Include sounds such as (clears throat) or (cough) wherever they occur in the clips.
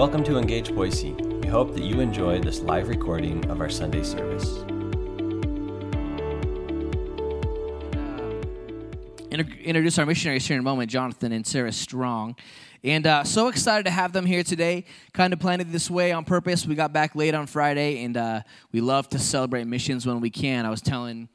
Welcome to Engage Boise. We hope that you enjoy this live recording of our Sunday service. introduce our missionaries here in a moment, Jonathan and Sarah Strong. And uh, so excited to have them here today. Kind of planned it this way on purpose. We got back late on Friday, and uh, we love to celebrate missions when we can. I was telling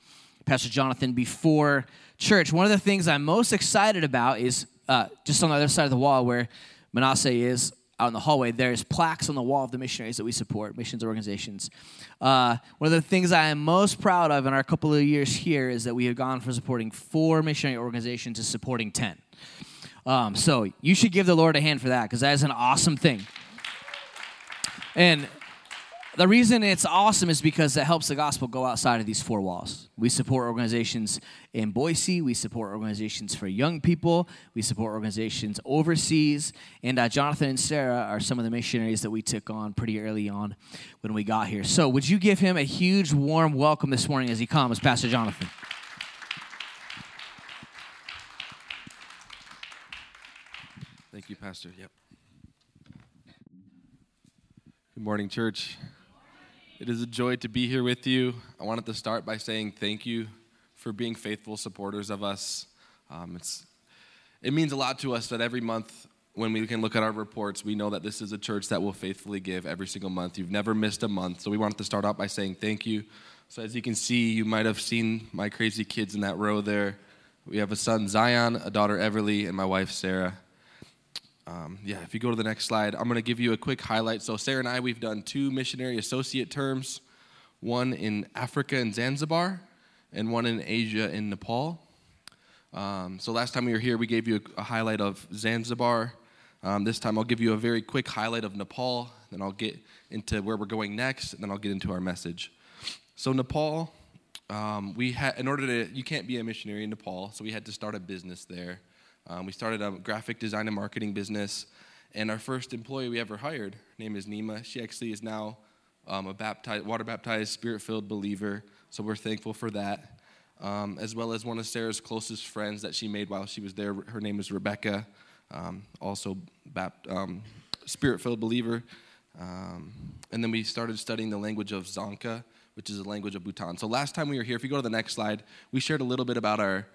Pastor Jonathan before church, one of the things I'm most excited about is uh, just on the other side of the wall where Manasseh is out in the hallway, there's plaques on the wall of the missionaries that we support, missions organizations. Uh, one of the things I am most proud of in our couple of years here is that we have gone from supporting four missionary organizations to supporting 10. Um, so you should give the Lord a hand for that because that is an awesome thing. And the reason it's awesome is because it helps the gospel go outside of these four walls. We support organizations in Boise, we support organizations for young people, we support organizations overseas, and uh, Jonathan and Sarah are some of the missionaries that we took on pretty early on when we got here. So, would you give him a huge, warm welcome this morning as he comes, Pastor Jonathan? Thank you, Pastor. Yep. Good morning, church. It is a joy to be here with you. I wanted to start by saying thank you for being faithful supporters of us. Um, it's, it means a lot to us that every month when we can look at our reports, we know that this is a church that will faithfully give every single month. You've never missed a month. So we wanted to start out by saying thank you. So as you can see, you might have seen my crazy kids in that row there. We have a son, Zion, a daughter, Everly, and my wife, Sarah. Um, yeah, if you go to the next slide, I'm going to give you a quick highlight. So, Sarah and I, we've done two missionary associate terms one in Africa and Zanzibar, and one in Asia in Nepal. Um, so, last time we were here, we gave you a, a highlight of Zanzibar. Um, this time, I'll give you a very quick highlight of Nepal, then I'll get into where we're going next, and then I'll get into our message. So, Nepal, um, we had, in order to, you can't be a missionary in Nepal, so we had to start a business there. Um, we started a graphic design and marketing business, and our first employee we ever hired, her name is Nima. She actually is now um, a baptized, water baptized, spirit filled believer, so we're thankful for that. Um, as well as one of Sarah's closest friends that she made while she was there. Her name is Rebecca, um, also bapt- um, spirit filled believer. Um, and then we started studying the language of Dzongkha, which is the language of Bhutan. So last time we were here, if you go to the next slide, we shared a little bit about our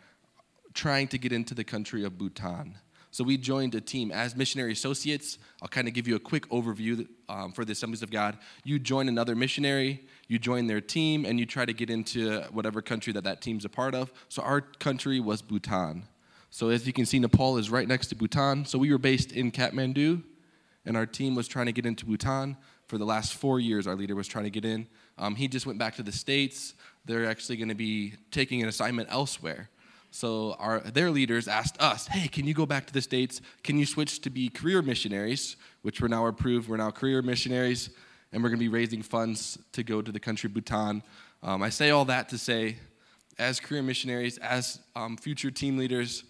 trying to get into the country of Bhutan. So we joined a team as missionary associates. I'll kind of give you a quick overview um, for the Assemblies of God. You join another missionary, you join their team, and you try to get into whatever country that that team's a part of. So our country was Bhutan. So as you can see, Nepal is right next to Bhutan. So we were based in Kathmandu, and our team was trying to get into Bhutan. For the last four years, our leader was trying to get in. Um, he just went back to the States. They're actually going to be taking an assignment elsewhere. So our, their leaders asked us, hey, can you go back to the States? Can you switch to be career missionaries, which we're now approved. We're now career missionaries, and we're going to be raising funds to go to the country Bhutan. Um, I say all that to say, as career missionaries, as um, future team leaders,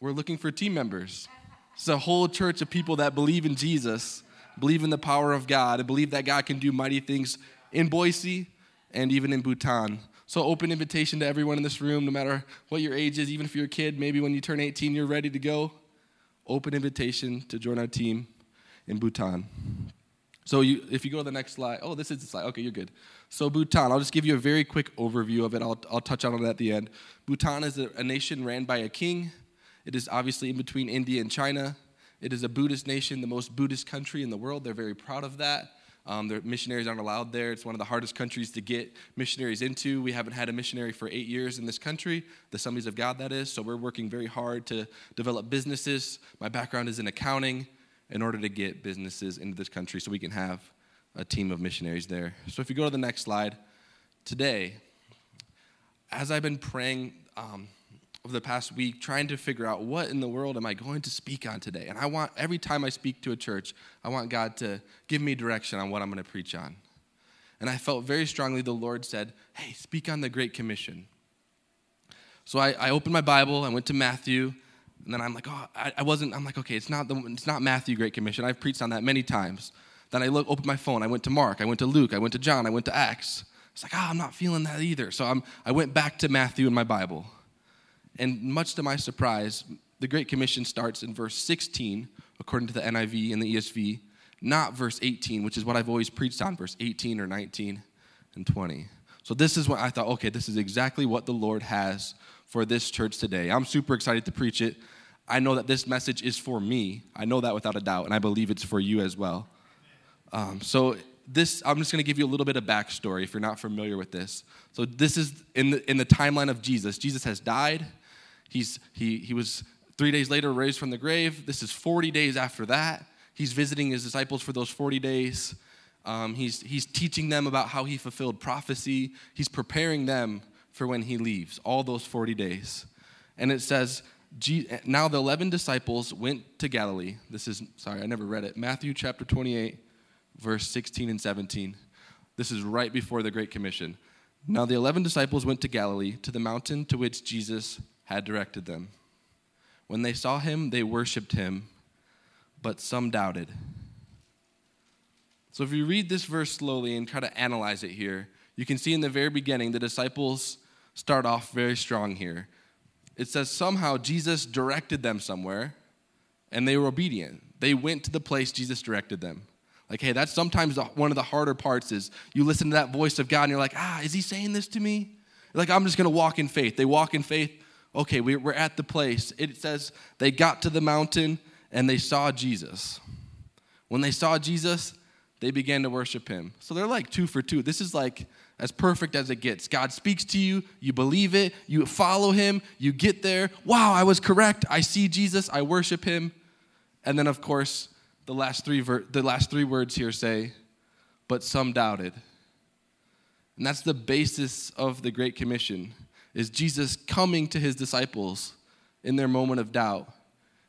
we're looking for team members. It's a whole church of people that believe in Jesus, believe in the power of God, and believe that God can do mighty things in Boise and even in Bhutan. So, open invitation to everyone in this room, no matter what your age is, even if you're a kid, maybe when you turn 18, you're ready to go. Open invitation to join our team in Bhutan. So, you, if you go to the next slide, oh, this is the slide. Okay, you're good. So, Bhutan, I'll just give you a very quick overview of it. I'll, I'll touch on it at the end. Bhutan is a, a nation ran by a king. It is obviously in between India and China. It is a Buddhist nation, the most Buddhist country in the world. They're very proud of that. Um, the missionaries aren't allowed there. It's one of the hardest countries to get missionaries into. We haven't had a missionary for eight years in this country, the Assemblies of God, that is. So we're working very hard to develop businesses. My background is in accounting in order to get businesses into this country so we can have a team of missionaries there. So if you go to the next slide, today, as I've been praying, um, over the past week trying to figure out what in the world am I going to speak on today. And I want, every time I speak to a church, I want God to give me direction on what I'm going to preach on. And I felt very strongly the Lord said, Hey, speak on the Great Commission. So I, I opened my Bible, I went to Matthew, and then I'm like, oh, I, I, wasn't, I'm like, okay, it's not, the, it's not Matthew, Great Commission. I've preached on that many times. Then I look, opened my phone, I went to Mark, I went to Luke, I went to John, I went to Acts. It's like, ah, oh, I'm not feeling that either. So I'm, I went back to Matthew in my Bible. And much to my surprise, the Great Commission starts in verse 16, according to the NIV and the ESV. not verse 18, which is what I've always preached on, verse 18 or 19 and 20. So this is what I thought, okay, this is exactly what the Lord has for this church today. I'm super excited to preach it. I know that this message is for me. I know that without a doubt, and I believe it's for you as well. Um, so this, I'm just going to give you a little bit of backstory if you're not familiar with this. So this is in the in the timeline of Jesus. Jesus has died. He's he he was three days later raised from the grave. This is 40 days after that. He's visiting his disciples for those 40 days. Um, he's, he's teaching them about how he fulfilled prophecy. He's preparing them for when he leaves, all those 40 days. And it says, Now the 11 disciples went to Galilee. This is, sorry, I never read it. Matthew chapter 28, verse 16 and 17. This is right before the Great Commission. Now the 11 disciples went to Galilee, to the mountain to which Jesus had directed them. When they saw him, they worshiped him, but some doubted. So, if you read this verse slowly and try to analyze it here, you can see in the very beginning the disciples start off very strong here. It says somehow Jesus directed them somewhere and they were obedient. They went to the place Jesus directed them. Like, hey, that's sometimes one of the harder parts is you listen to that voice of God and you're like, ah, is he saying this to me? Like, I'm just going to walk in faith. They walk in faith. Okay, we're at the place. It says they got to the mountain and they saw Jesus. When they saw Jesus, they began to worship him. So they're like two for two. This is like as perfect as it gets. God speaks to you, you believe it, you follow him, you get there. Wow, I was correct. I see Jesus, I worship him. And then of course, the last three ver- the last three words here say, but some doubted. And that's the basis of the great commission is Jesus coming to his disciples in their moment of doubt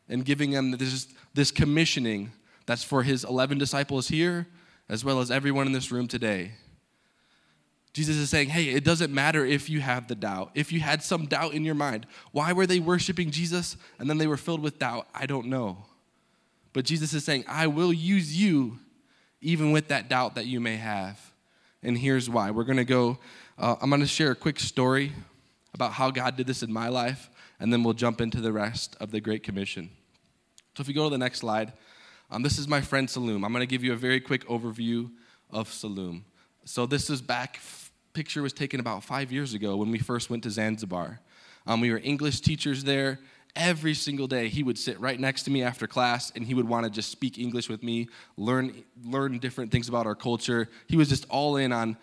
and giving them this, this commissioning that's for his 11 disciples here as well as everyone in this room today. Jesus is saying, hey, it doesn't matter if you have the doubt. If you had some doubt in your mind, why were they worshiping Jesus and then they were filled with doubt? I don't know. But Jesus is saying, I will use you even with that doubt that you may have. And here's why. We're going to go, uh, I'm going to share a quick story about how God did this in my life, and then we'll jump into the rest of the Great Commission. So if you go to the next slide, um, this is my friend Saloom. I'm going to give you a very quick overview of Saloom. So this is back, picture was taken about five years ago when we first went to Zanzibar. Um, we were English teachers there. Every single day, he would sit right next to me after class, and he would want to just speak English with me, learn learn different things about our culture. He was just all in on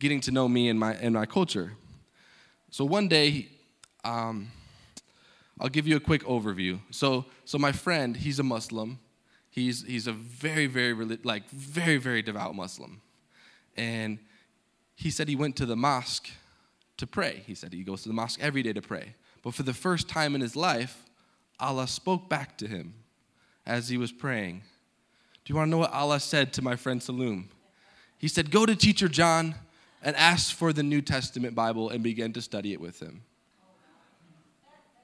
getting to know me and my and my culture. So one day, um, I'll give you a quick overview. So so my friend, he's a Muslim. He's, he's a very, very, like, very, very devout Muslim. And he said he went to the mosque to pray. He said he goes to the mosque every day to pray. But for the first time in his life, Allah spoke back to him as he was praying. Do you want to know what Allah said to my friend Saloom? He said, Go to Teacher John and asked for the New Testament Bible and began to study it with him.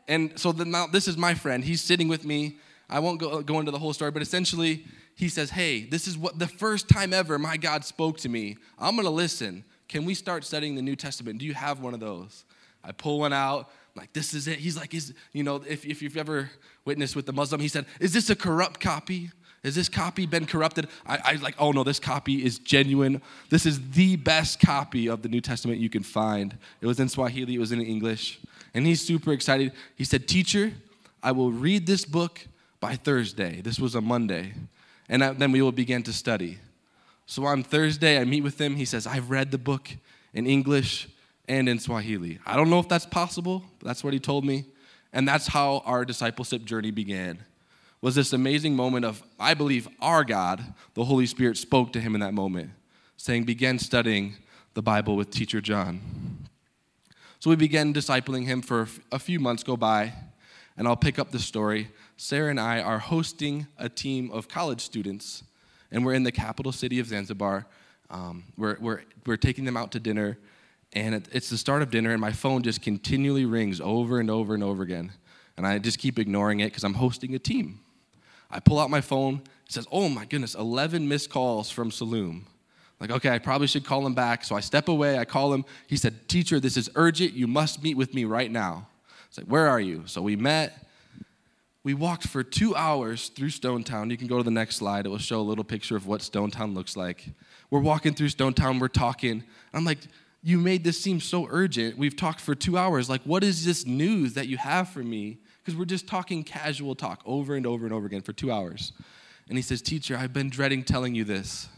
And so the, now this is my friend. He's sitting with me I won't go, go into the whole story, but essentially, he says, Hey, this is what the first time ever my God spoke to me. I'm going to listen. Can we start studying the New Testament? Do you have one of those? I pull one out. Like, this is it. He's like, is, you know, if, if you've ever witnessed with the Muslim, he said, Is this a corrupt copy? Has this copy been corrupted? I, I like, oh no, this copy is genuine. This is the best copy of the New Testament you can find. It was in Swahili, it was in English. And he's super excited. He said, Teacher, I will read this book by Thursday. This was a Monday. And then we will begin to study. So on Thursday, I meet with him. He says, I've read the book in English and in Swahili. I don't know if that's possible, but that's what he told me. And that's how our discipleship journey began. Was this amazing moment of, I believe, our God, the Holy Spirit, spoke to him in that moment, saying, Begin studying the Bible with Teacher John. So we began discipling him for a few months go by, and I'll pick up the story Sarah and I are hosting a team of college students, and we're in the capital city of Zanzibar. Um, we're, we're, we're taking them out to dinner, and it, it's the start of dinner, and my phone just continually rings over and over and over again. And I just keep ignoring it because I'm hosting a team. I pull out my phone, it says, Oh my goodness, 11 missed calls from Saloom. Like, okay, I probably should call him back. So I step away, I call him. He said, Teacher, this is urgent. You must meet with me right now. It's like, Where are you? So we met we walked for two hours through Stonetown. You can go to the next slide. It will show a little picture of what Stonetown looks like. We're walking through Stonetown, we're talking. I'm like, you made this seem so urgent. We've talked for two hours. Like, what is this news that you have for me? Because we're just talking casual talk over and over and over again for two hours. And he says, Teacher, I've been dreading telling you this.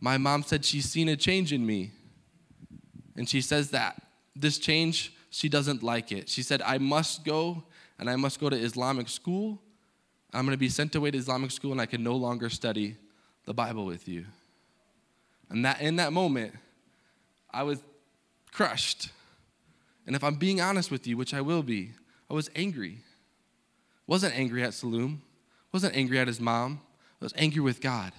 My mom said she's seen a change in me. And she says that this change, she doesn't like it. She said, I must go and I must go to Islamic school. I'm going to be sent away to Islamic school and I can no longer study the Bible with you. And that in that moment, I was crushed. And if I'm being honest with you, which I will be, I was angry. Wasn't angry at Saloom. Wasn't angry at his mom. I was angry with God.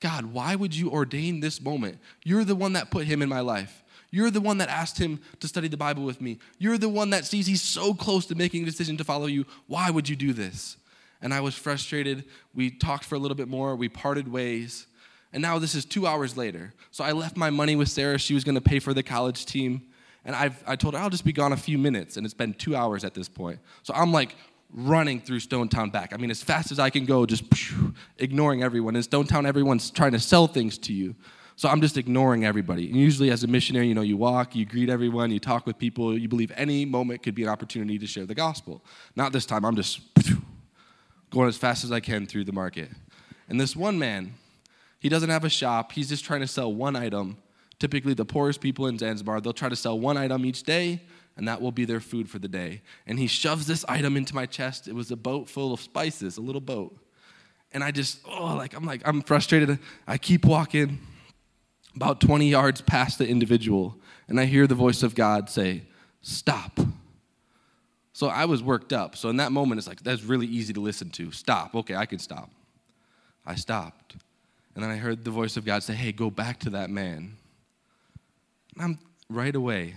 God, why would you ordain this moment? You're the one that put him in my life. You're the one that asked him to study the Bible with me. You're the one that sees he's so close to making a decision to follow you. Why would you do this? And I was frustrated. We talked for a little bit more. We parted ways. And now this is two hours later. So I left my money with Sarah. She was going to pay for the college team. And I've, I told her I'll just be gone a few minutes. And it's been two hours at this point. So I'm like running through Stonetown back. I mean, as fast as I can go, just ignoring everyone. In Stonetown, everyone's trying to sell things to you. So I'm just ignoring everybody. And usually, as a missionary, you know, you walk, you greet everyone, you talk with people, you believe any moment could be an opportunity to share the gospel. Not this time. I'm just going as fast as I can through the market. And this one man, he doesn't have a shop. He's just trying to sell one item. Typically, the poorest people in Zanzibar, they'll try to sell one item each day, and that will be their food for the day. And he shoves this item into my chest. It was a boat full of spices, a little boat. And I just, oh, like, I'm like, I'm frustrated. I keep walking about 20 yards past the individual, and I hear the voice of God say, Stop. So I was worked up. So in that moment, it's like, that's really easy to listen to. Stop. Okay, I can stop. I stopped. And then I heard the voice of God say, Hey, go back to that man. I'm right away,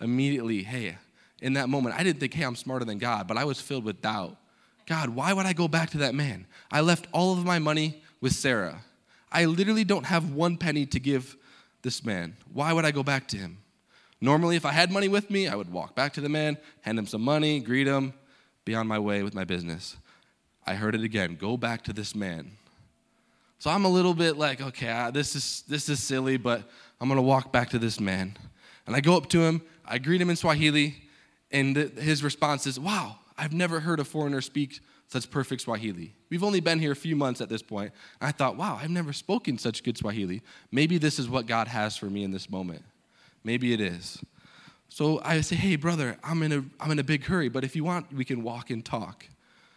immediately, hey, in that moment, I didn't think, hey, I'm smarter than God, but I was filled with doubt. God, why would I go back to that man? I left all of my money with Sarah. I literally don't have one penny to give this man. Why would I go back to him? Normally, if I had money with me, I would walk back to the man, hand him some money, greet him, be on my way with my business. I heard it again go back to this man. So I'm a little bit like, okay, this is this is silly, but I'm gonna walk back to this man. And I go up to him, I greet him in Swahili, and his response is, "Wow, I've never heard a foreigner speak such perfect Swahili. We've only been here a few months at this point. I thought, wow, I've never spoken such good Swahili. Maybe this is what God has for me in this moment. Maybe it is." So I say, "Hey, brother, I'm in a I'm in a big hurry, but if you want, we can walk and talk."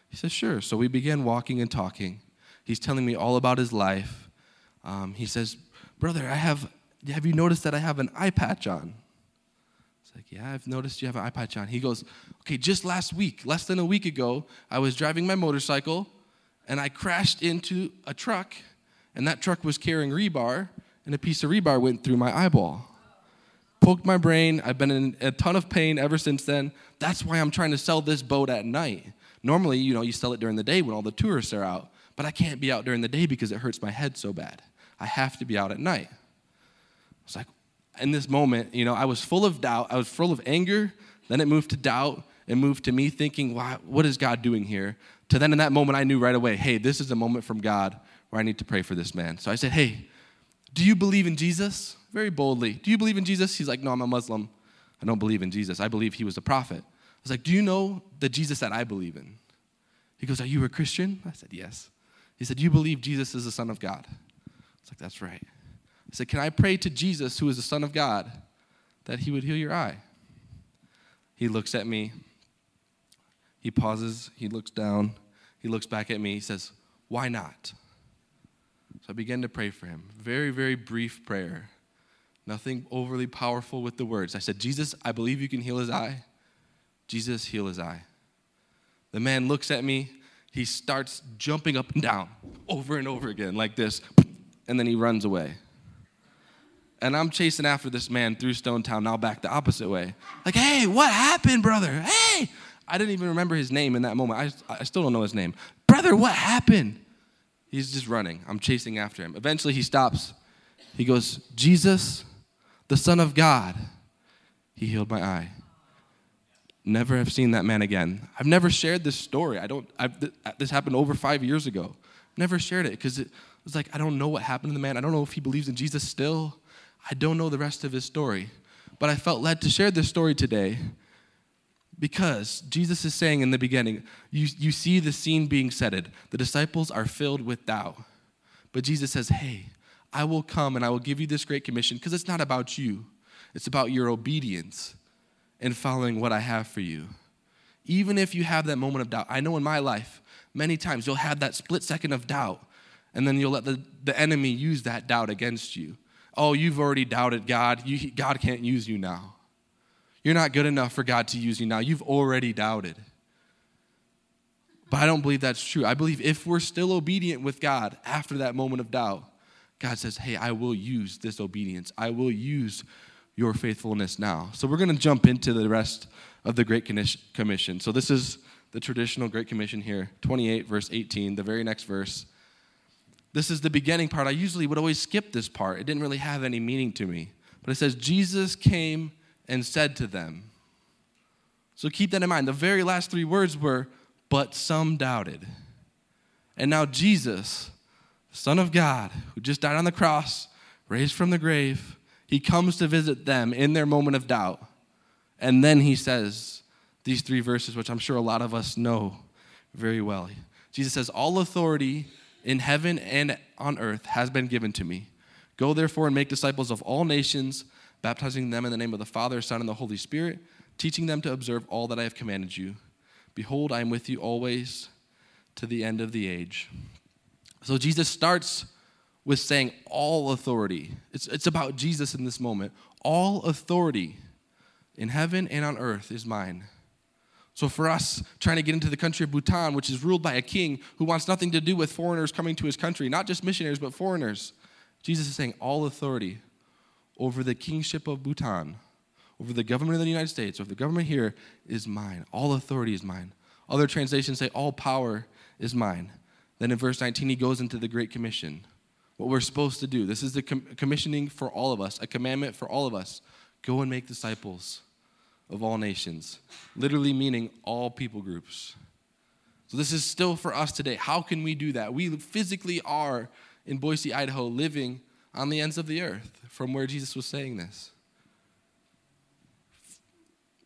He says, "Sure." So we began walking and talking. He's telling me all about his life. Um, he says, Brother, I have, have you noticed that I have an eye patch on? It's like, Yeah, I've noticed you have an eye patch on. He goes, Okay, just last week, less than a week ago, I was driving my motorcycle and I crashed into a truck, and that truck was carrying rebar, and a piece of rebar went through my eyeball. Poked my brain. I've been in a ton of pain ever since then. That's why I'm trying to sell this boat at night. Normally, you know, you sell it during the day when all the tourists are out but I can't be out during the day because it hurts my head so bad. I have to be out at night. It's like, in this moment, you know, I was full of doubt. I was full of anger. Then it moved to doubt and moved to me thinking, wow, what is God doing here? To then in that moment, I knew right away, hey, this is a moment from God where I need to pray for this man. So I said, hey, do you believe in Jesus? Very boldly. Do you believe in Jesus? He's like, no, I'm a Muslim. I don't believe in Jesus. I believe he was a prophet. I was like, do you know the Jesus that I believe in? He goes, are you a Christian? I said, yes. He said, You believe Jesus is the Son of God? It's like, That's right. I said, Can I pray to Jesus, who is the Son of God, that he would heal your eye? He looks at me. He pauses. He looks down. He looks back at me. He says, Why not? So I began to pray for him. Very, very brief prayer. Nothing overly powerful with the words. I said, Jesus, I believe you can heal his eye. Jesus, heal his eye. The man looks at me he starts jumping up and down over and over again like this, and then he runs away. And I'm chasing after this man through Stonetown, now back the opposite way. Like, hey, what happened, brother? Hey! I didn't even remember his name in that moment. I, I still don't know his name. Brother, what happened? He's just running. I'm chasing after him. Eventually, he stops. He goes, Jesus, the Son of God, he healed my eye. Never have seen that man again. I've never shared this story. I don't, I've, uh, this happened over five years ago. Never shared it because it was like, I don't know what happened to the man. I don't know if he believes in Jesus still. I don't know the rest of his story. But I felt led to share this story today because Jesus is saying in the beginning, you, you see the scene being setted. The disciples are filled with doubt. But Jesus says, Hey, I will come and I will give you this great commission because it's not about you, it's about your obedience and following what I have for you. Even if you have that moment of doubt, I know in my life, many times you'll have that split second of doubt, and then you'll let the, the enemy use that doubt against you. Oh, you've already doubted God. You, God can't use you now. You're not good enough for God to use you now. You've already doubted. But I don't believe that's true. I believe if we're still obedient with God after that moment of doubt, God says, Hey, I will use this obedience. I will use your faithfulness now. So we're going to jump into the rest of the Great Commission. So this is the traditional Great Commission here 28, verse 18, the very next verse. This is the beginning part. I usually would always skip this part, it didn't really have any meaning to me. But it says, Jesus came and said to them. So keep that in mind. The very last three words were, but some doubted. And now Jesus, Son of God, who just died on the cross, raised from the grave, he comes to visit them in their moment of doubt. And then he says these three verses, which I'm sure a lot of us know very well. Jesus says, All authority in heaven and on earth has been given to me. Go therefore and make disciples of all nations, baptizing them in the name of the Father, Son, and the Holy Spirit, teaching them to observe all that I have commanded you. Behold, I am with you always to the end of the age. So Jesus starts with saying, All authority. It's, it's about Jesus in this moment. All authority in heaven and on earth is mine. So, for us trying to get into the country of Bhutan, which is ruled by a king who wants nothing to do with foreigners coming to his country, not just missionaries, but foreigners, Jesus is saying, All authority over the kingship of Bhutan, over the government of the United States, over the government here is mine. All authority is mine. Other translations say, All power is mine. Then in verse 19, he goes into the Great Commission what we're supposed to do. This is the com- commissioning for all of us, a commandment for all of us. Go and make disciples of all nations, literally meaning all people groups. So, this is still for us today. How can we do that? We physically are in Boise, Idaho, living on the ends of the earth from where Jesus was saying this.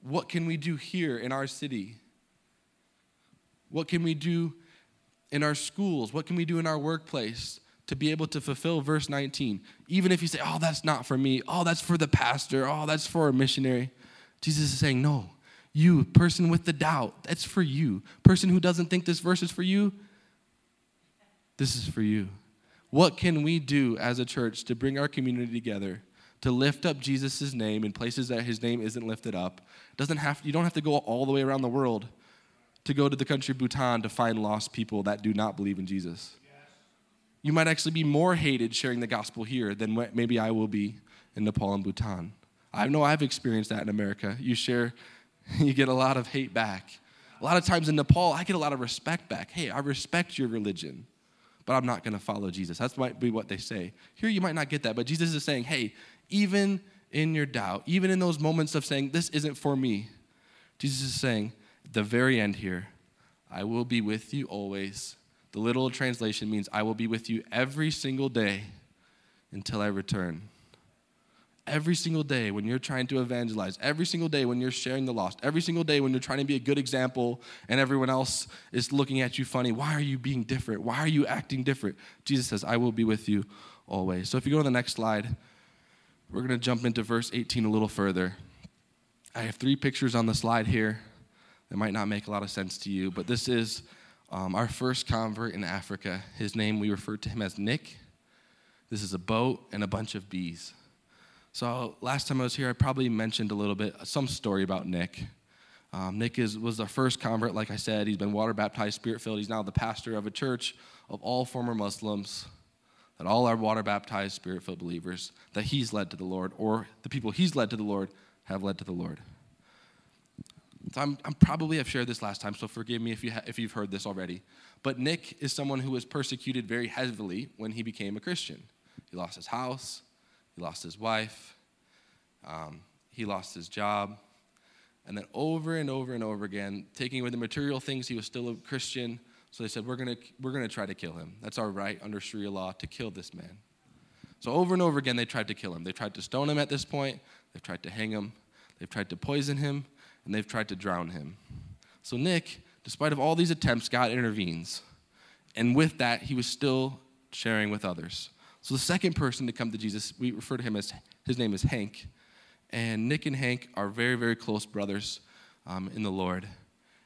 What can we do here in our city? What can we do in our schools? What can we do in our workplace to be able to fulfill verse 19. Even if you say, oh, that's not for me, oh, that's for the pastor, oh, that's for a missionary. Jesus is saying, no, you, person with the doubt, that's for you. Person who doesn't think this verse is for you, this is for you. What can we do as a church to bring our community together? To lift up Jesus' name in places that his name isn't lifted up. Doesn't have, you don't have to go all the way around the world to go to the country Bhutan to find lost people that do not believe in Jesus you might actually be more hated sharing the gospel here than maybe I will be in Nepal and Bhutan. I know I've experienced that in America. You share, (laughs) you get a lot of hate back. A lot of times in Nepal, I get a lot of respect back. Hey, I respect your religion, but I'm not going to follow Jesus. That might be what they say. Here, you might not get that, but Jesus is saying, hey, even in your doubt, even in those moments of saying, this isn't for me, Jesus is saying, at the very end here, I will be with you always the literal translation means, I will be with you every single day until I return. Every single day when you're trying to evangelize, every single day when you're sharing the lost, every single day when you're trying to be a good example and everyone else is looking at you funny, why are you being different? Why are you acting different? Jesus says, I will be with you always. So if you go to the next slide, we're going to jump into verse 18 a little further. I have three pictures on the slide here that might not make a lot of sense to you, but this is um, our first convert in Africa, his name, we referred to him as Nick. This is a boat and a bunch of bees. So last time I was here, I probably mentioned a little bit, some story about Nick. Um, Nick is, was the first convert, like I said. He's been water baptized, spirit filled. He's now the pastor of a church of all former Muslims, that all are water baptized, spirit filled believers, that he's led to the Lord, or the people he's led to the Lord have led to the Lord. So I'm, I'm probably have shared this last time, so forgive me if, you ha- if you've heard this already. But Nick is someone who was persecuted very heavily when he became a Christian. He lost his house, he lost his wife, um, he lost his job. And then over and over and over again, taking away the material things, he was still a Christian. So they said, We're going we're to try to kill him. That's our right under Sharia law to kill this man. So over and over again, they tried to kill him. They tried to stone him at this point, they've tried to hang him, they've tried to poison him, and they've tried to drown him. So Nick, despite of all these attempts, God intervenes. And with that, he was still sharing with others. So the second person to come to Jesus, we refer to him as his name is Hank. And Nick and Hank are very, very close brothers um, in the Lord.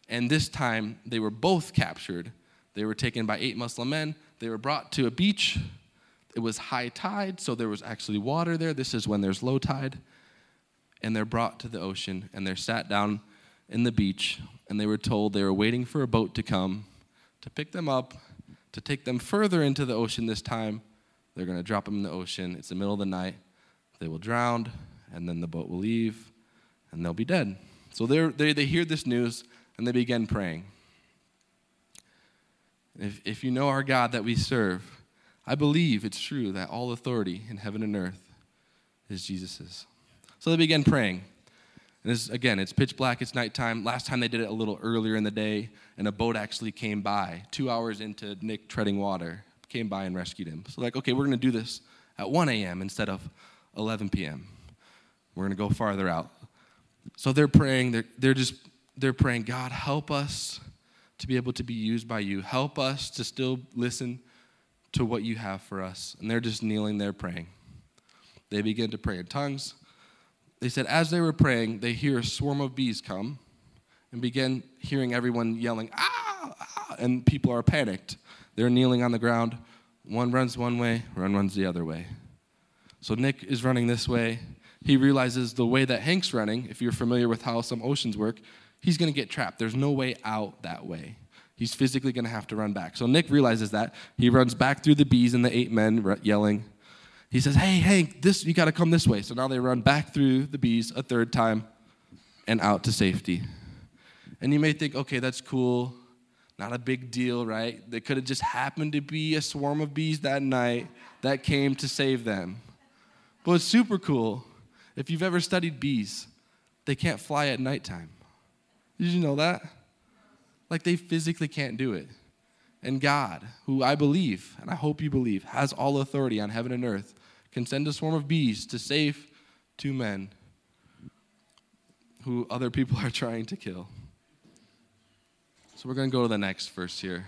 And this time, they were both captured. They were taken by eight Muslim men. They were brought to a beach. It was high tide, so there was actually water there. This is when there's low tide. And they're brought to the ocean, and they're sat down in the beach, and they were told they were waiting for a boat to come to pick them up, to take them further into the ocean this time. They're going to drop them in the ocean. It's the middle of the night. They will drown, and then the boat will leave, and they'll be dead. So they they hear this news, and they begin praying. If, if you know our God that we serve, I believe it's true that all authority in heaven and earth is Jesus's. So they begin praying. And this, again, it's pitch black, it's nighttime. Last time they did it a little earlier in the day, and a boat actually came by two hours into Nick treading water, came by and rescued him. So, like, okay, we're going to do this at 1 a.m. instead of 11 p.m. We're going to go farther out. So they're praying, they're, they're just, they're praying, God, help us to be able to be used by you. Help us to still listen to what you have for us. And they're just kneeling there praying. They begin to pray in tongues. They said, as they were praying, they hear a swarm of bees come and begin hearing everyone yelling, ah, ah, and people are panicked. They're kneeling on the ground. One runs one way, one runs the other way. So Nick is running this way. He realizes the way that Hank's running, if you're familiar with how some oceans work, he's going to get trapped. There's no way out that way. He's physically going to have to run back. So Nick realizes that. He runs back through the bees and the eight men yelling. He says, "Hey, Hank, this you got to come this way." So now they run back through the bees a third time and out to safety. And you may think, "Okay, that's cool. Not a big deal, right? They could have just happened to be a swarm of bees that night that came to save them." But it's super cool. If you've ever studied bees, they can't fly at nighttime. Did you know that? Like they physically can't do it. And God, who I believe, and I hope you believe, has all authority on heaven and earth, can send a swarm of bees to save two men who other people (laughs) are trying to kill. So we're going to go to the next verse here.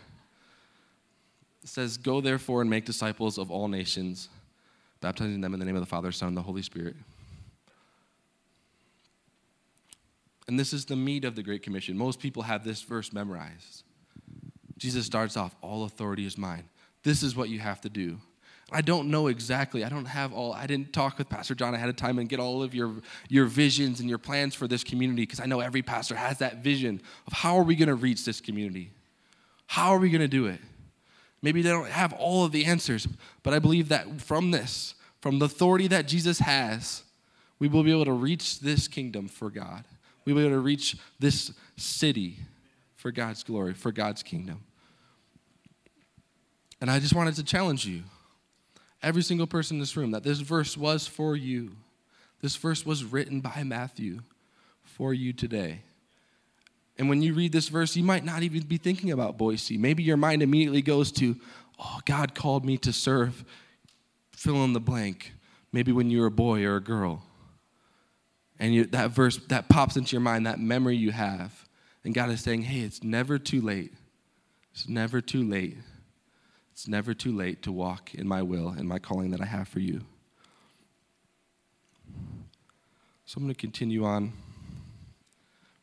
It says, Go therefore and make disciples of all nations, baptizing them in the name of the Father, Son, and the Holy Spirit And this is the meat of the Great Commission. Most people have this verse memorized. Jesus starts off, All authority is mine. This is what you have to do. I don't know exactly. I don't have all, I didn't talk with Pastor John ahead of time and get all of your, your visions and your plans for this community because I know every pastor has that vision of how are we going to reach this community? How are we going to do it? Maybe they don't have all of the answers, but I believe that from this, from the authority that Jesus has, we will be able to reach this kingdom for God we will be able to reach this city for God's glory, for God's kingdom. And I just wanted to challenge you, every single person in this room, that this verse was for you. This verse was written by Matthew for you today. And when you read this verse, you might not even be thinking about Boise. Maybe your mind immediately goes to, oh, God called me to serve, fill in the blank. Maybe when you were a boy or a girl and you, that verse that pops into your mind, that memory you have. And God is saying, hey, it's never too late. It's never too late. It's never too late to walk in my will and my calling that I have for you. So I'm going to continue on.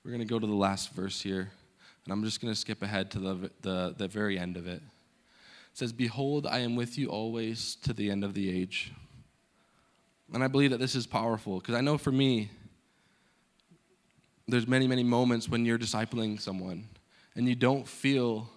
We're going to go to the last verse here, and I'm just going to skip ahead to the, the, the very end of it. It says, Behold, I am with you always to the end of the age. And I believe that this is powerful because I know for me, there's many, many moments when you're discipling someone and you don't feel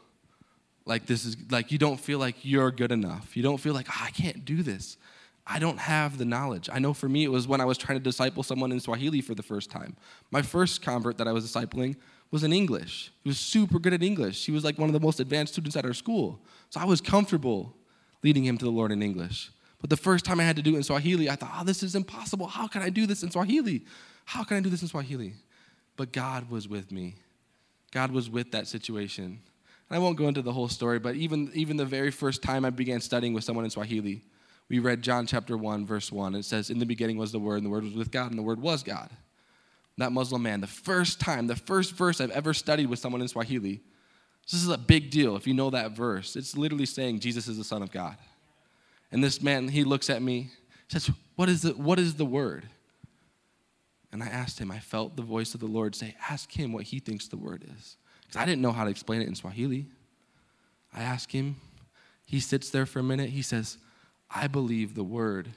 like this is like you don't feel like you're good enough. You don't feel like oh, I can't do this. I don't have the knowledge. I know for me it was when I was trying to disciple someone in Swahili for the first time. My first convert that I was discipling was in English. He was super good at English. She was like one of the most advanced students at our school. So I was comfortable leading him to the Lord in English. But the first time I had to do it in Swahili, I thought, oh, this is impossible. How can I do this in Swahili? How can I do this in Swahili? but God was with me. God was with that situation. I won't go into the whole story, but even, even the very first time I began studying with someone in Swahili, we read John chapter 1, verse 1. It says, In the beginning was the Word, and the Word was with God, and the Word was God. That Muslim man, the first time, the first verse I've ever studied with someone in Swahili, this is a big deal if you know that verse. It's literally saying Jesus is the Son of God. And this man, he looks at me, says, What is the, what is the word? And I asked him, I felt the voice of the Lord say, Ask him what he thinks the word is. Because I didn't know how to explain it in Swahili. I ask him, he sits there for a minute, he says, I believe the word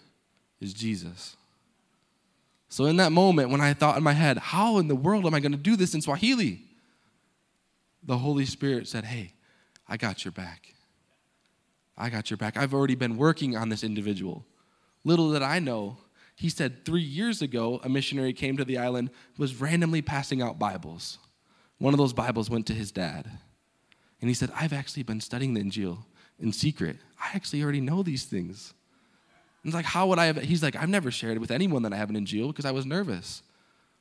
is Jesus. So, in that moment, when I thought in my head, how in the world am I going to do this in Swahili? The Holy Spirit said, Hey, I got your back. I got your back. I've already been working on this individual. Little did I know, he said three years ago, a missionary came to the island, was randomly passing out Bibles. One of those Bibles went to his dad. And he said, I've actually been studying the Injil in secret. I actually already know these things. And it's like, how would I have? He's like, I've never shared it with anyone that I have an Injil because I was nervous.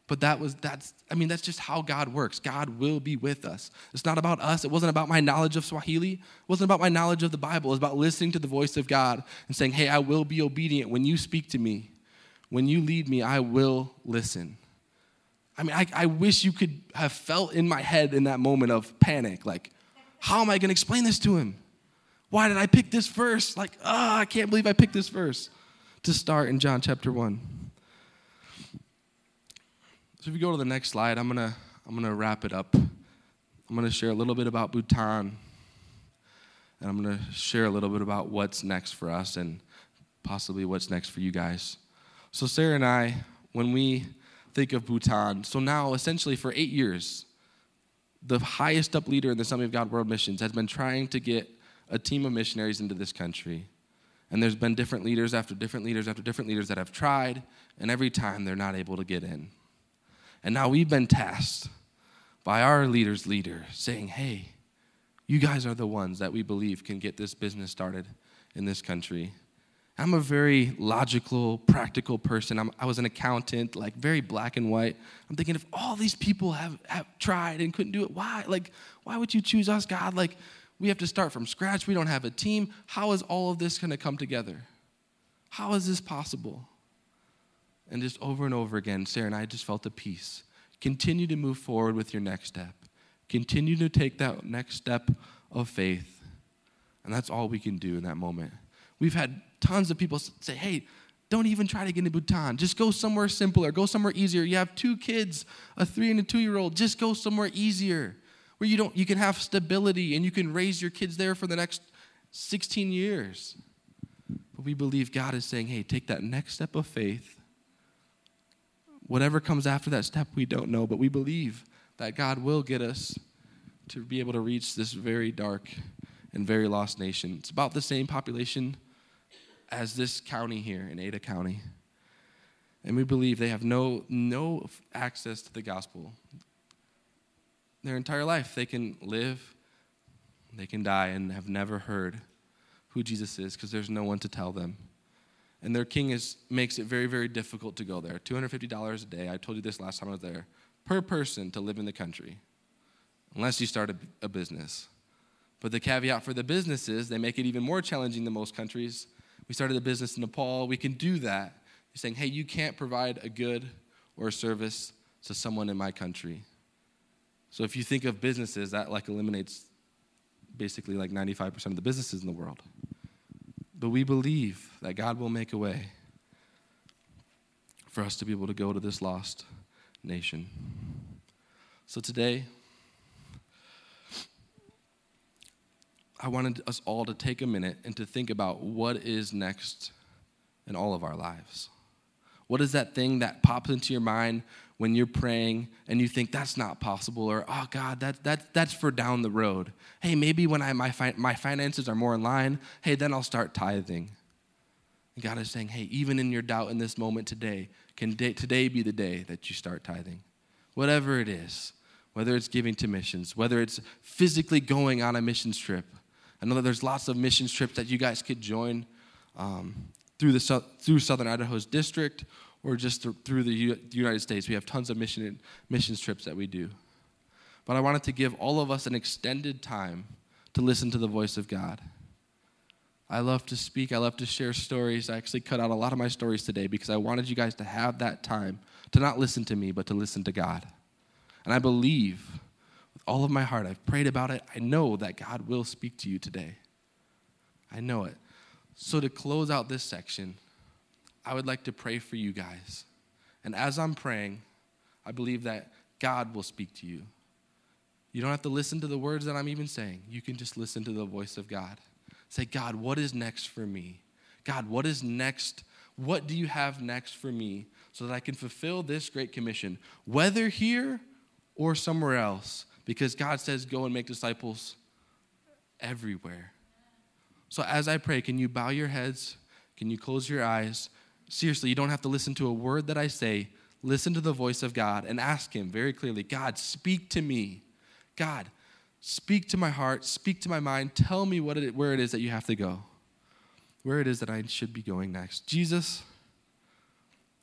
But that was, that's, I mean, that's just how God works. God will be with us. It's not about us. It wasn't about my knowledge of Swahili. It wasn't about my knowledge of the Bible. It was about listening to the voice of God and saying, hey, I will be obedient when you speak to me. When you lead me, I will listen. I mean, I, I wish you could have felt in my head in that moment of panic, like, how am I going to explain this to him? Why did I pick this verse? Like, ah, oh, I can't believe I picked this verse to start in John chapter 1. So if you go to the next slide, I'm gonna I'm gonna wrap it up. I'm gonna share a little bit about Bhutan, and I'm gonna share a little bit about what's next for us and possibly what's next for you guys. So Sarah and I, when we think of Bhutan, so now essentially for eight years, the highest up leader in the Assembly of God World Missions has been trying to get a team of missionaries into this country. And there's been different leaders after different leaders after different leaders that have tried, and every time they're not able to get in. And now we've been tasked by our leader's leader saying, hey, you guys are the ones that we believe can get this business started in this country. I'm a very logical, practical person. I'm, i was an accountant, like very black and white. I'm thinking if all these people have, have tried and couldn't do it, why? Like, why would you choose us, God? Like, we have to start from scratch. We don't have a team. How is all of this going to come together? How is this possible? And just over and over again, Sarah and I just felt a peace. Continue to move forward with your next step. Continue to take that next step of faith. And that's all we can do in that moment. We've had tons of people say, hey, don't even try to get into Bhutan. Just go somewhere simpler. Go somewhere easier. You have two kids, a three and a two year old. Just go somewhere easier where you don't you can have stability and you can raise your kids there for the next 16 years. But we believe God is saying, hey, take that next step of faith Whatever comes after that step, we don't know, but we believe that God will get us to be able to reach this very dark and very lost nation. It's about the same population as this county here in Ada County. And we believe they have no, no access to the gospel. Their entire life, they can live, they can die, and have never heard who Jesus is because there's no one to tell them and their king is, makes it very, very difficult to go there. $250 a day, I told you this last time I was there, per person to live in the country, unless you start a, a business. But the caveat for the businesses, they make it even more challenging than most countries. We started a business in Nepal, we can do that. You're saying, hey, you can't provide a good or a service to someone in my country. So if you think of businesses, that like eliminates basically like 95% of the businesses in the world. But we believe that God will make a way for us to be able to go to this lost nation. So today, I wanted us all to take a minute and to think about what is next in all of our lives. What is that thing that pops into your mind when you're praying and you think that's not possible or oh god that, that, that's for down the road. Hey maybe when I, my, fi- my finances are more in line hey then i'll start tithing. And god is saying hey even in your doubt in this moment today can day, today be the day that you start tithing? Whatever it is whether it's giving to missions whether it's physically going on a missions trip i know that there's lots of missions trips that you guys could join um, through, the, through southern idaho's district or just through the United States. We have tons of mission, missions trips that we do. But I wanted to give all of us an extended time to listen to the voice of God. I love to speak, I love to share stories. I actually cut out a lot of my stories today because I wanted you guys to have that time to not listen to me, but to listen to God. And I believe all of my heart, I've prayed about it. I know that God will speak to you today. I know it. So, to close out this section, I would like to pray for you guys. And as I'm praying, I believe that God will speak to you. You don't have to listen to the words that I'm even saying. You can just listen to the voice of God. Say, God, what is next for me? God, what is next? What do you have next for me so that I can fulfill this great commission, whether here or somewhere else? Because God says, go and make disciples everywhere. So as I pray, can you bow your heads? Can you close your eyes? Seriously, you don't have to listen to a word that I say. Listen to the voice of God and ask Him very clearly God, speak to me. God, speak to my heart, speak to my mind. Tell me what it, where it is that you have to go, where it is that I should be going next. Jesus,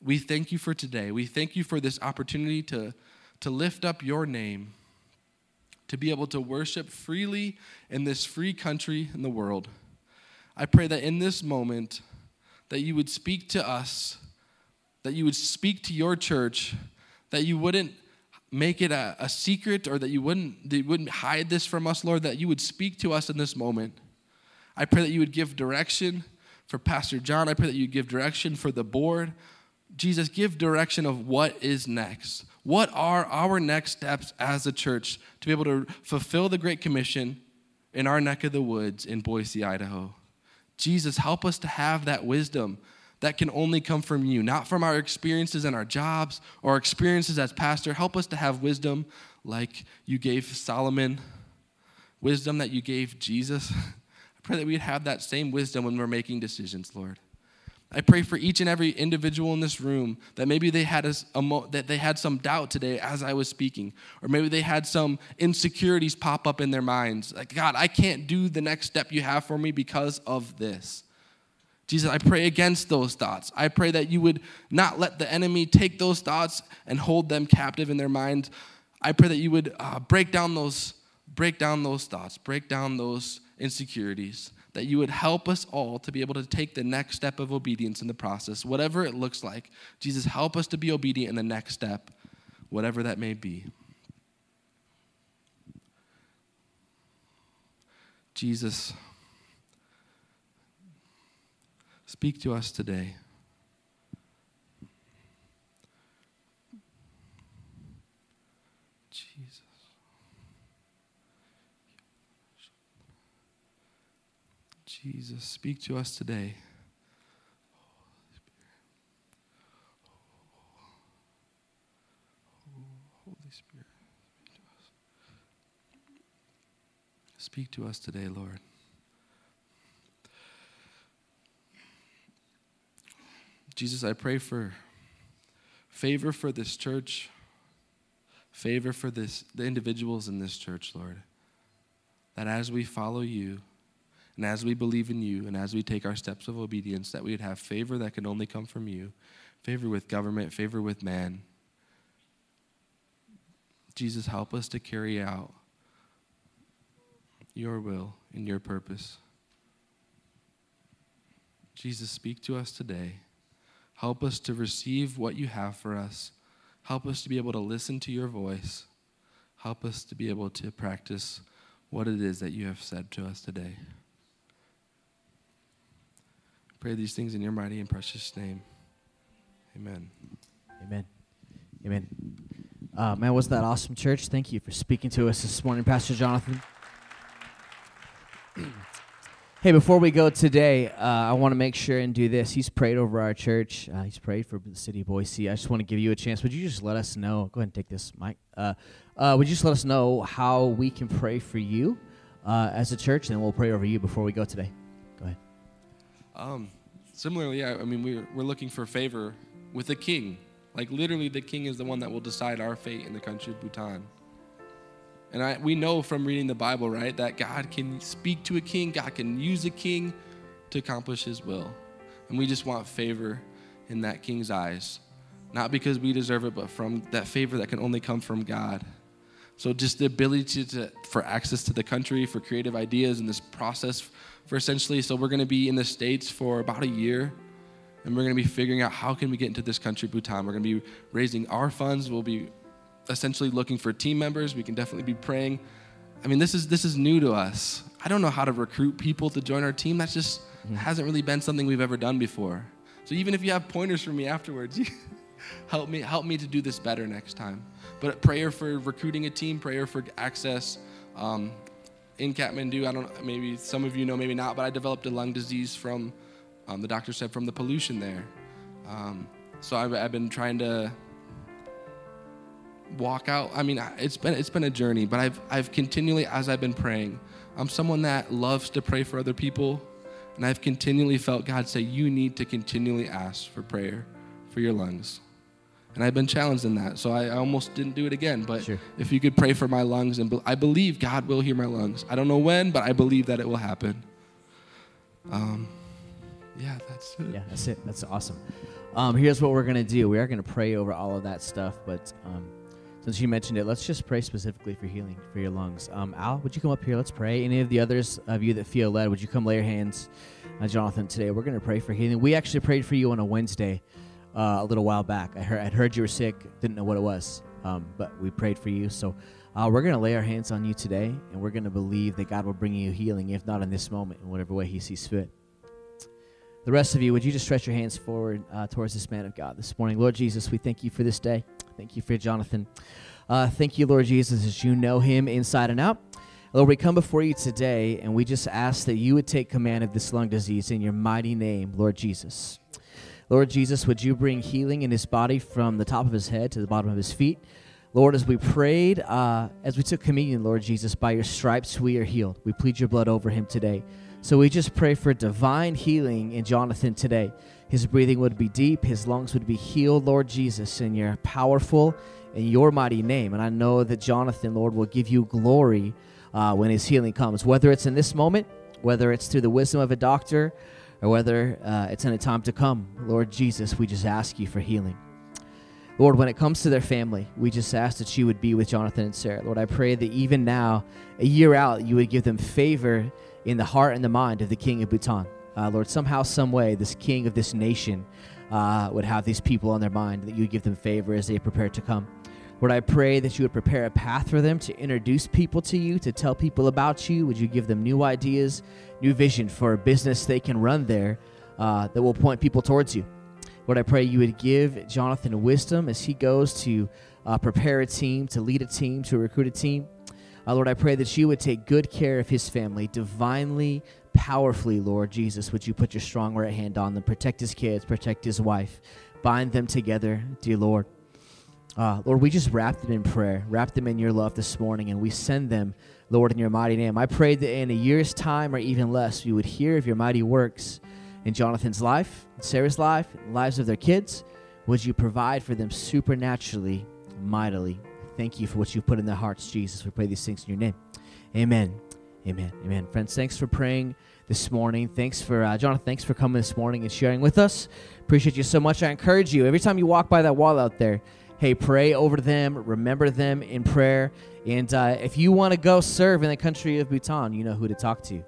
we thank you for today. We thank you for this opportunity to, to lift up your name, to be able to worship freely in this free country in the world. I pray that in this moment, that you would speak to us, that you would speak to your church, that you wouldn't make it a, a secret or that you wouldn't, that you wouldn't hide this from us, Lord, that you would speak to us in this moment. I pray that you would give direction for Pastor John. I pray that you give direction for the board. Jesus, give direction of what is next. What are our next steps as a church to be able to fulfill the Great Commission in our neck of the woods in Boise, Idaho? Jesus, help us to have that wisdom that can only come from you, not from our experiences in our jobs or experiences as pastor. Help us to have wisdom like you gave Solomon, wisdom that you gave Jesus. (laughs) I pray that we'd have that same wisdom when we're making decisions, Lord. I pray for each and every individual in this room that maybe they had a, a mo- that they had some doubt today as I was speaking, or maybe they had some insecurities pop up in their minds. Like, God, I can't do the next step you have for me because of this. Jesus, I pray against those thoughts. I pray that you would not let the enemy take those thoughts and hold them captive in their minds. I pray that you would uh, break down those break down those thoughts, break down those insecurities that you would help us all to be able to take the next step of obedience in the process, whatever it looks like. Jesus, help us to be obedient in the next step, whatever that may be. Jesus, speak to us today. Jesus, speak to us today. Holy Spirit, speak to us today, Lord. Jesus, I pray for favor for this church, favor for this the individuals in this church, Lord. That as we follow you, and as we believe in you and as we take our steps of obedience, that we would have favor that can only come from you favor with government, favor with man. Jesus, help us to carry out your will and your purpose. Jesus, speak to us today. Help us to receive what you have for us. Help us to be able to listen to your voice. Help us to be able to practice what it is that you have said to us today. Pray these things in your mighty and precious name. Amen. Amen. Amen. Uh, man, was that awesome, church? Thank you for speaking to us this morning, Pastor Jonathan. (clears throat) hey, before we go today, uh, I want to make sure and do this. He's prayed over our church. Uh, he's prayed for the city of Boise. I just want to give you a chance. Would you just let us know? Go ahead and take this, Mike. Uh, uh, would you just let us know how we can pray for you uh, as a church, and then we'll pray over you before we go today. Um, similarly, I, I mean, we're, we're looking for favor with the king. Like, literally, the king is the one that will decide our fate in the country of Bhutan. And I, we know from reading the Bible, right, that God can speak to a king, God can use a king to accomplish his will. And we just want favor in that king's eyes not because we deserve it, but from that favor that can only come from God. So just the ability to, for access to the country, for creative ideas in this process, for essentially, so we're going to be in the States for about a year, and we're going to be figuring out how can we get into this country, Bhutan. We're going to be raising our funds. We'll be essentially looking for team members. We can definitely be praying. I mean, this is this is new to us. I don't know how to recruit people to join our team. That's just mm-hmm. hasn't really been something we've ever done before. So even if you have pointers for me afterwards, (laughs) help me help me to do this better next time. But prayer for recruiting a team, prayer for access. Um, in Kathmandu, I don't maybe some of you know, maybe not, but I developed a lung disease from um, the doctor said from the pollution there. Um, so I've, I've been trying to walk out. I mean, it's been it's been a journey, but I've I've continually as I've been praying, I'm someone that loves to pray for other people, and I've continually felt God say you need to continually ask for prayer for your lungs. And I've been challenged in that, so I almost didn't do it again. But sure. if you could pray for my lungs, and be- I believe God will hear my lungs. I don't know when, but I believe that it will happen. Um, yeah, that's it. Yeah, that's it. That's awesome. Um, here's what we're gonna do. We are gonna pray over all of that stuff, but um, since you mentioned it, let's just pray specifically for healing for your lungs. Um, Al, would you come up here? Let's pray. Any of the others of you that feel led, would you come lay your hands on Jonathan today? We're going to pray for healing. We actually prayed for you on a Wednesday uh, a little while back. I heard, I'd heard you were sick, didn't know what it was, um, but we prayed for you. So uh, we're going to lay our hands on you today, and we're going to believe that God will bring you healing, if not in this moment, in whatever way He sees fit. The rest of you, would you just stretch your hands forward uh, towards this man of God this morning? Lord Jesus, we thank you for this day. Thank you for Jonathan. Uh, thank you, Lord Jesus, as you know him inside and out. Lord, we come before you today and we just ask that you would take command of this lung disease in your mighty name, Lord Jesus. Lord Jesus, would you bring healing in his body from the top of his head to the bottom of his feet? Lord, as we prayed, uh, as we took communion, Lord Jesus, by your stripes we are healed. We plead your blood over him today. So we just pray for divine healing in Jonathan today. His breathing would be deep, his lungs would be healed, Lord Jesus, in your powerful in your mighty name. And I know that Jonathan, Lord, will give you glory uh, when his healing comes, whether it's in this moment, whether it's through the wisdom of a doctor, or whether uh, it's in a time to come. Lord Jesus, we just ask you for healing. Lord, when it comes to their family, we just ask that you would be with Jonathan and Sarah. Lord, I pray that even now, a year out, you would give them favor in the heart and the mind of the king of Bhutan. Uh, Lord, somehow, some way, this king of this nation uh, would have these people on their mind, that you would give them favor as they prepare to come. Lord, I pray that you would prepare a path for them to introduce people to you, to tell people about you. Would you give them new ideas, new vision for a business they can run there uh, that will point people towards you? Lord, I pray you would give Jonathan wisdom as he goes to uh, prepare a team, to lead a team, to recruit a team. Uh, Lord, I pray that you would take good care of his family, divinely, powerfully, Lord Jesus. Would you put your strong right hand on them, protect his kids, protect his wife, bind them together, dear Lord. Uh, Lord, we just wrap them in prayer, wrap them in your love this morning, and we send them, Lord, in your mighty name. I pray that in a year's time or even less, we would hear of your mighty works in Jonathan's life, Sarah's life, lives of their kids. Would you provide for them supernaturally, mightily? Thank you for what you've put in their hearts, Jesus. We pray these things in your name. Amen. Amen. Amen. Friends, thanks for praying this morning. Thanks for, uh, Jonathan, thanks for coming this morning and sharing with us. Appreciate you so much. I encourage you, every time you walk by that wall out there, hey, pray over them, remember them in prayer. And uh, if you want to go serve in the country of Bhutan, you know who to talk to.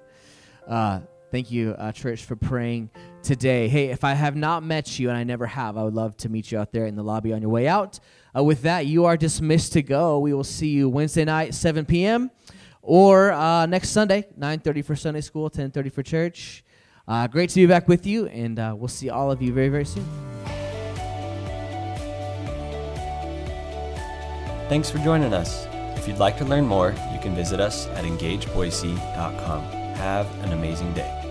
Uh, thank you, uh, church, for praying today. Hey, if I have not met you, and I never have, I would love to meet you out there in the lobby on your way out. Uh, with that, you are dismissed to go. We will see you Wednesday night, 7 p.m., or uh, next Sunday, 9.30 for Sunday school, 10.30 for church. Uh, great to be back with you, and we'll see all of you very, very soon. Thanks for joining us. If you'd like to learn more, you can visit us at engageboise.com. Have an amazing day.